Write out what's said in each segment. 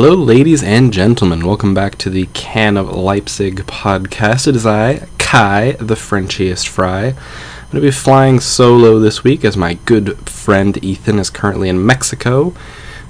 Hello, ladies and gentlemen. Welcome back to the Can of Leipzig podcast. It is I, Kai, the Frenchiest fry. I'm going to be flying solo this week as my good friend Ethan is currently in Mexico.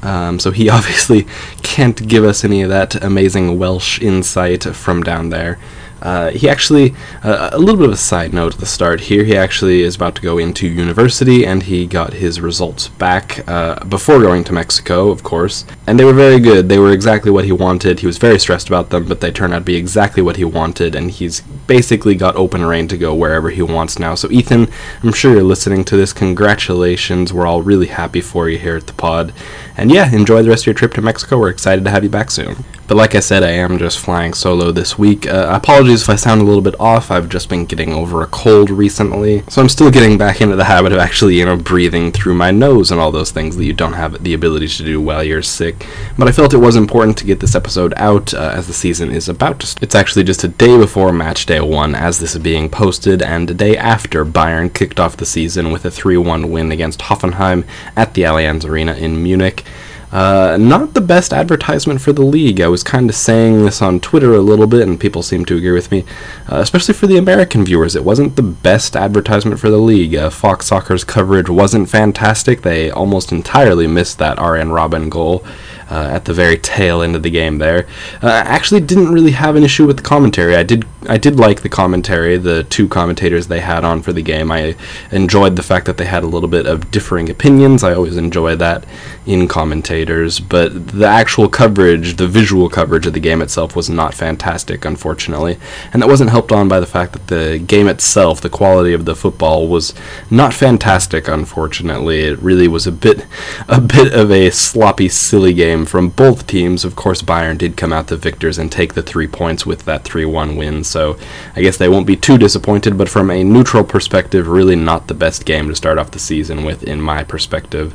Um, so he obviously can't give us any of that amazing Welsh insight from down there. Uh, he actually, uh, a little bit of a side note at the start here, he actually is about to go into university and he got his results back uh, before going to Mexico, of course. And they were very good. They were exactly what he wanted. He was very stressed about them, but they turned out to be exactly what he wanted. And he's basically got open reign to go wherever he wants now. So, Ethan, I'm sure you're listening to this. Congratulations. We're all really happy for you here at the pod. And yeah, enjoy the rest of your trip to Mexico. We're excited to have you back soon. But like I said, I am just flying solo this week. Uh, apologies if I sound a little bit off. I've just been getting over a cold recently. So I'm still getting back into the habit of actually, you know, breathing through my nose and all those things that you don't have the ability to do while you're sick. But I felt it was important to get this episode out uh, as the season is about to start. It's actually just a day before match day one as this is being posted, and a day after Bayern kicked off the season with a 3 1 win against Hoffenheim at the Allianz Arena in Munich. Uh, not the best advertisement for the league. I was kind of saying this on Twitter a little bit, and people seem to agree with me, uh, especially for the American viewers. It wasn't the best advertisement for the league. Uh, Fox Soccer's coverage wasn't fantastic. They almost entirely missed that Arjen Robben goal uh, at the very tail end of the game there. Uh, actually, didn't really have an issue with the commentary. I did I did like the commentary, the two commentators they had on for the game. I enjoyed the fact that they had a little bit of differing opinions. I always enjoy that in commentators, but the actual coverage, the visual coverage of the game itself was not fantastic, unfortunately. And that wasn't helped on by the fact that the game itself, the quality of the football was not fantastic, unfortunately. It really was a bit a bit of a sloppy, silly game game from both teams. Of course, Bayern did come out the victors and take the three points with that 3 1 win, so I guess they won't be too disappointed, but from a neutral perspective, really not the best game to start off the season with, in my perspective.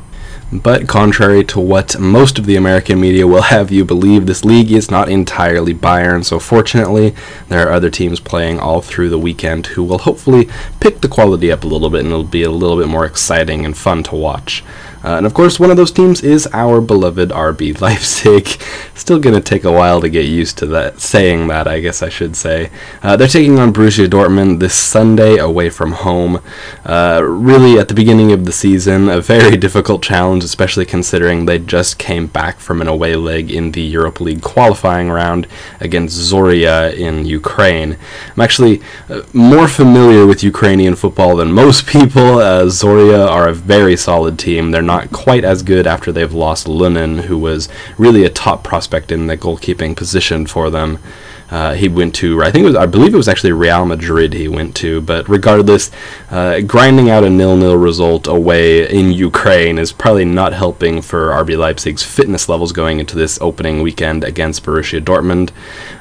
But contrary to what most of the American media will have you believe, this league is not entirely Bayern, so fortunately, there are other teams playing all through the weekend who will hopefully pick the quality up a little bit and it'll be a little bit more exciting and fun to watch. Uh, and of course, one of those teams is our beloved RB Leipzig. Still going to take a while to get used to that, saying that, I guess I should say. Uh, they're taking on Borussia Dortmund this Sunday away from home. Uh, really, at the beginning of the season, a very difficult challenge, especially considering they just came back from an away leg in the Europa League qualifying round against Zorya in Ukraine. I'm actually uh, more familiar with Ukrainian football than most people. Uh, Zorya are a very solid team. They're not not quite as good after they've lost Lunin, who was really a top prospect in the goalkeeping position for them. Uh, he went to, I think it was, I believe it was actually Real Madrid he went to. But regardless, uh, grinding out a nil-nil result away in Ukraine is probably not helping for RB Leipzig's fitness levels going into this opening weekend against Borussia Dortmund.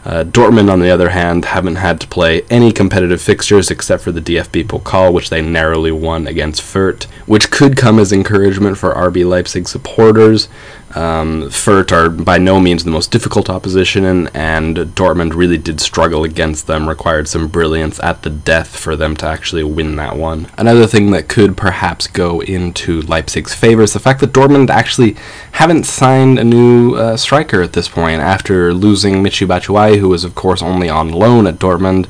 Uh, Dortmund, on the other hand, haven't had to play any competitive fixtures except for the DFB Pokal, which they narrowly won against Fürth, which could come as encouragement for RB Leipzig supporters. Um, Fürth are by no means the most difficult opposition, and, and Really did struggle against them, required some brilliance at the death for them to actually win that one. Another thing that could perhaps go into Leipzig's favor is the fact that Dortmund actually haven't signed a new uh, striker at this point after losing Michy Batshuayi, who was, of course, only on loan at Dortmund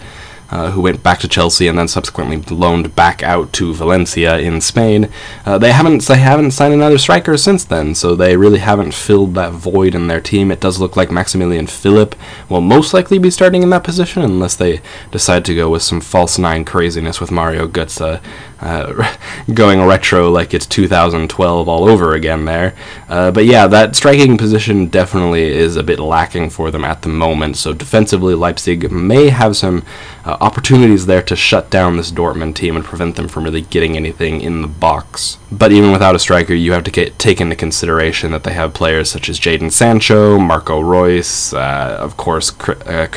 uh, who went back to Chelsea and then subsequently loaned back out to Valencia in Spain. Uh, they haven't they haven't signed another striker since then, so they really haven't filled that void in their team. It does look like Maximilian Philipp will most likely be starting in that position unless they decide to go with some false nine craziness with Mario Götze uh, going retro like it's 2012 all over again there. Uh, but yeah, that striking position definitely is a bit lacking for them at the moment. So defensively, Leipzig may have some uh, opportunities there to shut down this Dortmund team and prevent them from really getting anything in the box. But even without a striker, you have to get, take into consideration that they have players such as Jadon Sancho, Marco Reus, uh, of course. Uh,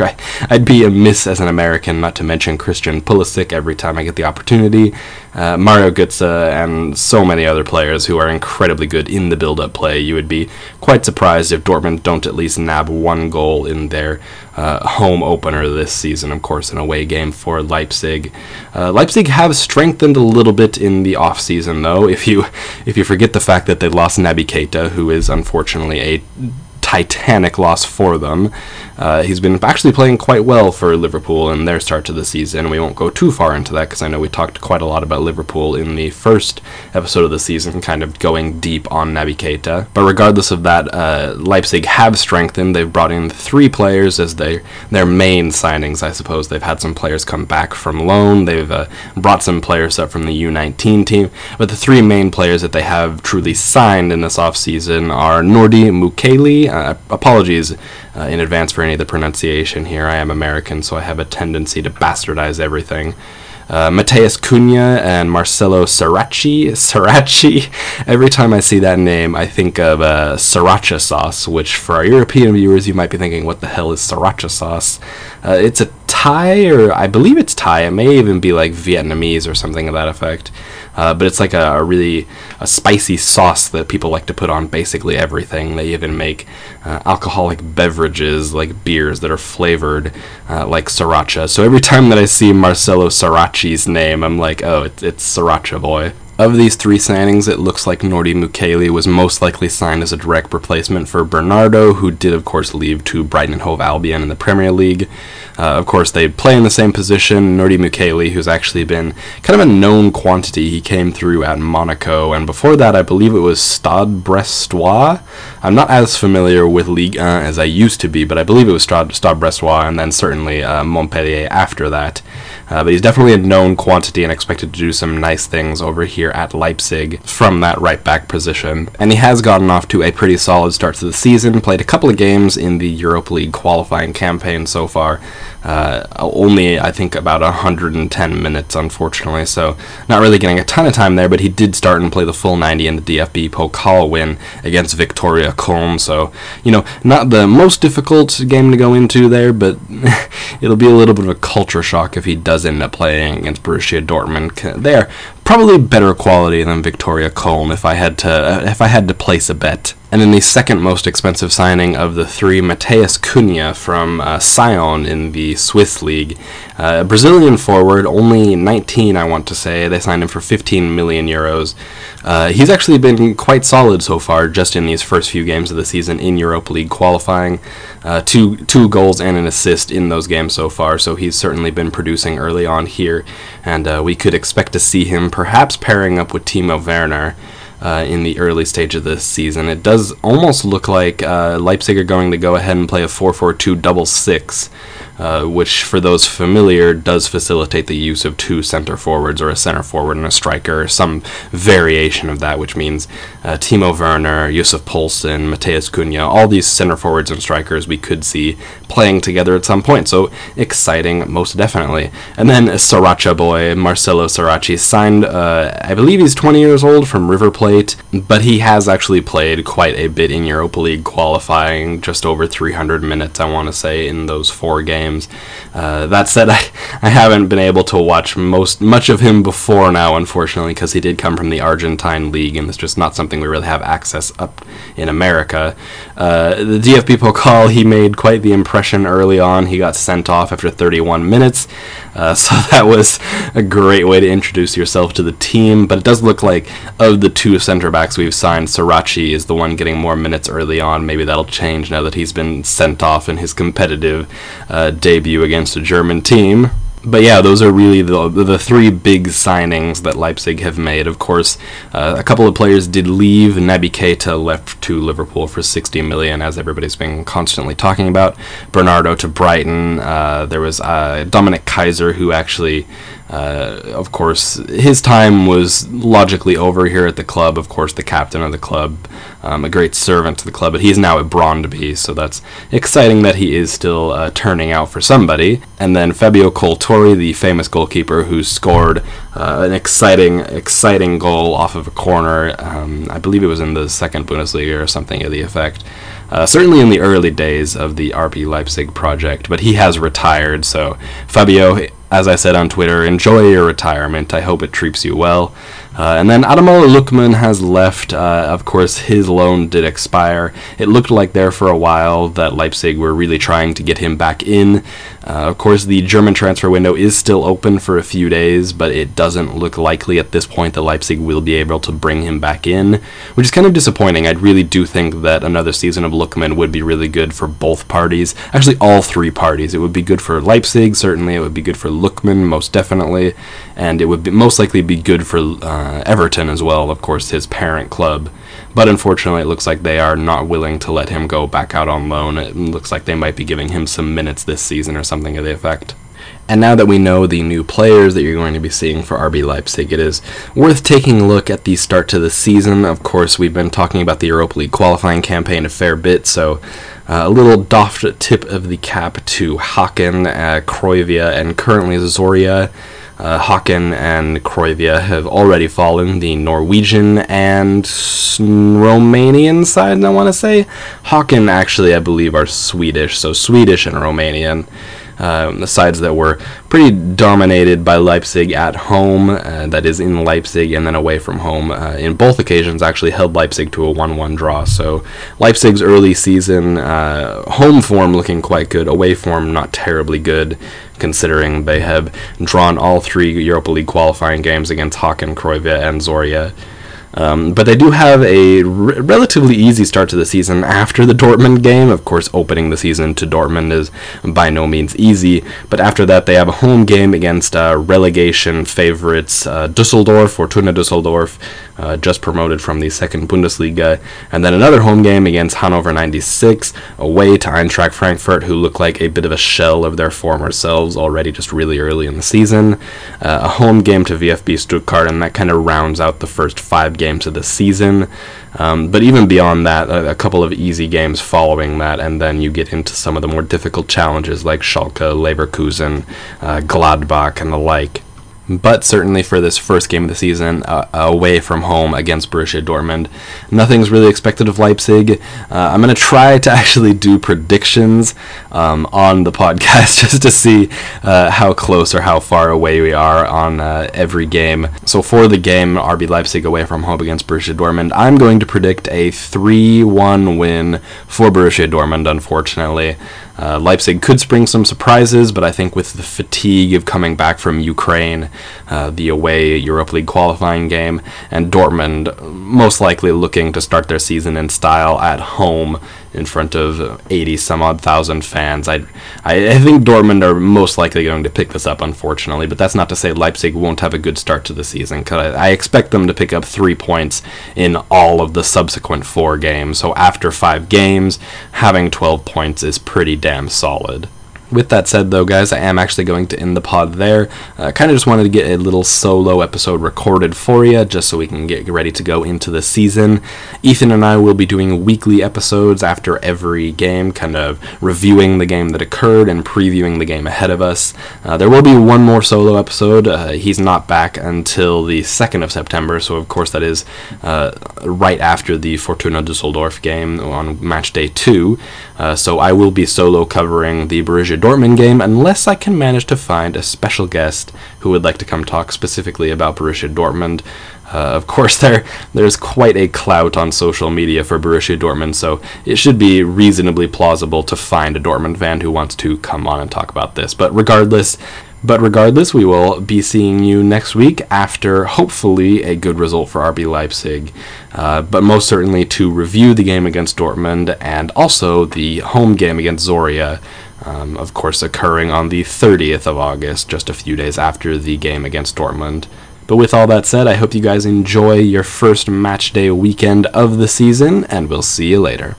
I'd be amiss as an American not to mention Christian Pulisic every time I get the opportunity uh, Mario Götze, and so many other players who are incredibly good in the build-up play. You would be quite surprised if Dortmund don't at least nab one goal in their uh, home opener this season, of course, an away game for Leipzig. Uh, Leipzig have strengthened a little bit in the off-season, though. If you if you forget the fact that they lost Naby Keita, who is unfortunately a titanic loss for them. Uh, he's been actually playing quite well for Liverpool in their start to the season. We won't go too far into that because I know we talked quite a lot about Liverpool in the first episode of the season, kind of going deep on Naby Keita. But regardless of that, uh, Leipzig have strengthened. They've brought in three players as they, their main signings, I suppose. They've had some players come back from loan. They've uh, brought some players up from the U19 team. But the three main players that they have truly signed in this offseason are Nordi Mukiele. Uh, apologies uh, in advance for of the pronunciation here. I am American, so I have a tendency to bastardize everything. Uh, Matheus Cunha and Marcelo Saracchi. Saracchi. Every time I see that name, I think of uh, sriracha sauce, which for our European viewers, you might be thinking, what the hell is sriracha sauce? Uh, it's a Thai, or I believe it's Thai. It may even be like Vietnamese or something of that effect. Uh, but it's like a, a, really a spicy sauce that people like to put on basically everything. They even make uh, alcoholic beverages like beers that are flavored uh, like sriracha. So every time that I see Marcelo Saracchi's name, I'm like, oh, it's, it's Sriracha boy. Of these three signings, it looks like Nordi Mukiele was most likely signed as a direct replacement for Bernardo, who did, of course, leave to Brighton and Hove Albion in the Premier League. Uh, of course, they play in the same position. Nordi Mukiele, who's actually been kind of a known quantity, he came through at Monaco, and before that, I believe it was Stade Brestois. I'm not as familiar with Ligue 1 as I used to be, but I believe it was Stade, Stade Brestois, and then certainly uh, Montpellier after that. Uh, but he's definitely a known quantity and expected to do some nice things over here at Leipzig from that right back position. And he has gotten off to a pretty solid start to the season, played a couple of games in the Europa League qualifying campaign so far. Uh, only, I think, about 110 minutes, unfortunately, so not really getting a ton of time there, but he did start and play the full 90 in the DFB Pokal win against Viktoria Köln, so, you know, not the most difficult game to go into there, but it'll be a little bit of a culture shock if he does end up playing against Borussia Dortmund. They're probably better quality than Viktoria Köln if I had to uh, if I had to place a bet. And then the second most expensive signing of the three, Matheus Cunha from uh, Sion in the Swiss League. Uh, Brazilian forward, only 19, I want to say. They signed him for 15 million euros. Uh, he's actually been quite solid so far, just in these first few games of the season in Europa League qualifying. Uh, two two goals and an assist in those games so far, so he's certainly been producing early on here, and uh, we could expect to see him perhaps pairing up with Timo Werner uh, in the early stage of this season. It does almost look like uh, Leipzig are going to go ahead and play a 4 4 2 double six. Uh, which, for those familiar, does facilitate the use of two center forwards or a center forward and a striker, some variation of that, which means uh, Timo Werner, Yussuf Poulsen, Matheus Cunha, all these center forwards and strikers we could see playing together at some point. So exciting, most definitely. And then Sriracha boy, Marcelo Saracchi, signed, uh, I believe he's 20 years old from River Plate, but he has actually played quite a bit in Europa League qualifying, just over 300 minutes, I want to say, in those four games games. Uh, that said, I, I haven't been able to watch most much of him before now, unfortunately, because he did come from the Argentine league, and it's just not something we really have access up in America. Uh, the DFB Pokal, he made quite the impression early on. He got sent off after 31 minutes, uh, so that was a great way to introduce yourself to the team. But it does look like of the two center backs we've signed, Saracchi is the one getting more minutes early on. Maybe that'll change now that he's been sent off in his competitive uh, debut against a German team. But yeah, those are really the the three big signings that Leipzig have made. Of course, uh, a couple of players did leave. Naby Keita left to Liverpool for 60 million, as everybody's been constantly talking about. Bernardo to Brighton. Uh, there was uh, Dominik Kaiser, who actually uh, of course, his time was logically over here at the club. Of course, the captain of the club, um, a great servant to the club, but he's now at Brøndby, so that's exciting that he is still uh, turning out for somebody. And then Fabio Coltorti, the famous goalkeeper who scored uh, an exciting, exciting goal off of a corner. Um, I believe it was in the second Bundesliga or something of the effect. Uh, certainly in the early days of the RB Leipzig project, but he has retired. So, Fabio, as I said on Twitter, enjoy your retirement. I hope it treats you well. Uh, and then Ademola Lookman has left. Uh, of course, his loan did expire. It looked like there for a while that Leipzig were really trying to get him back in. Uh, of course, the German transfer window is still open for a few days, but it doesn't look likely at this point that Leipzig will be able to bring him back in, which is kind of disappointing. I really do think that another season of Lookman would be really good for both parties. Actually, all three parties. It would be good for Leipzig, certainly. It would be good for Lookman, most definitely. And it would be, most likely be good for uh, Everton as well, of course, his parent club. But unfortunately, it looks like they are not willing to let him go back out on loan. It looks like they might be giving him some minutes this season or something of the effect. And now that we know the new players that you're going to be seeing for RB Leipzig, it is worth taking a look at the start to the season. Of course, we've been talking about the Europa League qualifying campaign a fair bit, so uh, a little doffed tip of the cap to Häcken, uh, Cruyff, and currently Zorya. Uh, and Cruyff have already fallen. The Norwegian and Romanian side, I want to say. Häcken, actually, I believe, are Swedish, so Swedish and Romanian. Um, the sides that were pretty dominated by Leipzig at home, uh, that is in Leipzig, and then away from home. Uh, in both occasions, actually held Leipzig to a 1 1 draw. So Leipzig's early season uh, home form looking quite good, away form not terribly good considering they have drawn all three Europa League qualifying games against Häcken, Cruyff, and Zorya. Um, but they do have a r- relatively easy start to the season after the Dortmund game. Of course, opening the season to Dortmund is by no means easy. But after that, they have a home game against uh, relegation favorites uh, Dusseldorf, Fortuna Dusseldorf, uh, just promoted from the second Bundesliga. And then another home game against Hanover 96, away to Eintracht Frankfurt, who look like a bit of a shell of their former selves already just really early in the season. Uh, a home game to VfB Stuttgart, and that kind of rounds out the first five games games of the season. Um, but even beyond that, a, a, couple of easy games following that, and then you get into some of the more difficult challenges like Schalke, Leverkusen, uh, Gladbach, and the like. But certainly for this first game of the season, uh, away from home against Borussia Dortmund, nothing's really expected of Leipzig. Uh, I'm going to try to actually do predictions um, on the podcast just to see uh, how close or how far away we are on uh, every game. So for the game, RB Leipzig away from home against Borussia Dortmund, I'm going to predict a 3 1 win for Borussia Dortmund, unfortunately. Uh, Leipzig could spring some surprises, but I think with the fatigue of coming back from Ukraine, uh, the away Europa League qualifying game, and Dortmund most likely looking to start their season in style at home in front of 80 some odd thousand fans. I, I, think Dortmund are most likely going to pick this up, unfortunately, but that's not to say Leipzig won't have a good start to the season, because I, I expect them to pick up three points in all of the subsequent four games. So after five games, having 12 points is pretty damn solid. With that said, though, guys, I am actually going to end the pod there. Uh, kind of just wanted to get a little solo episode recorded for you, just so we can get ready to go into the season. Ethan and I will be doing weekly episodes after every game, kind of reviewing the game that occurred and previewing the game ahead of us. Uh, there will be one more solo episode. Uh, he's not back until the 2nd of September, so of course that is uh, right after the Fortuna Dusseldorf game on match day 2. Uh, so I will be solo covering the Borussia Dortmund game unless I can manage to find a special guest who would like to come talk specifically about Borussia Dortmund. Uh, of course, there there's quite a clout on social media for Borussia Dortmund, so it should be reasonably plausible to find a Dortmund fan who wants to come on and talk about this. But regardless, but regardless, we will be seeing you next week after hopefully a good result for RB Leipzig. Uh, but most certainly to review the game against Dortmund and also the home game against Zorya um, of course, occurring on the 30th of August, just a few days after the game against Dortmund. But with all that said, I hope you guys enjoy your first match day weekend of the season, and we'll see you later.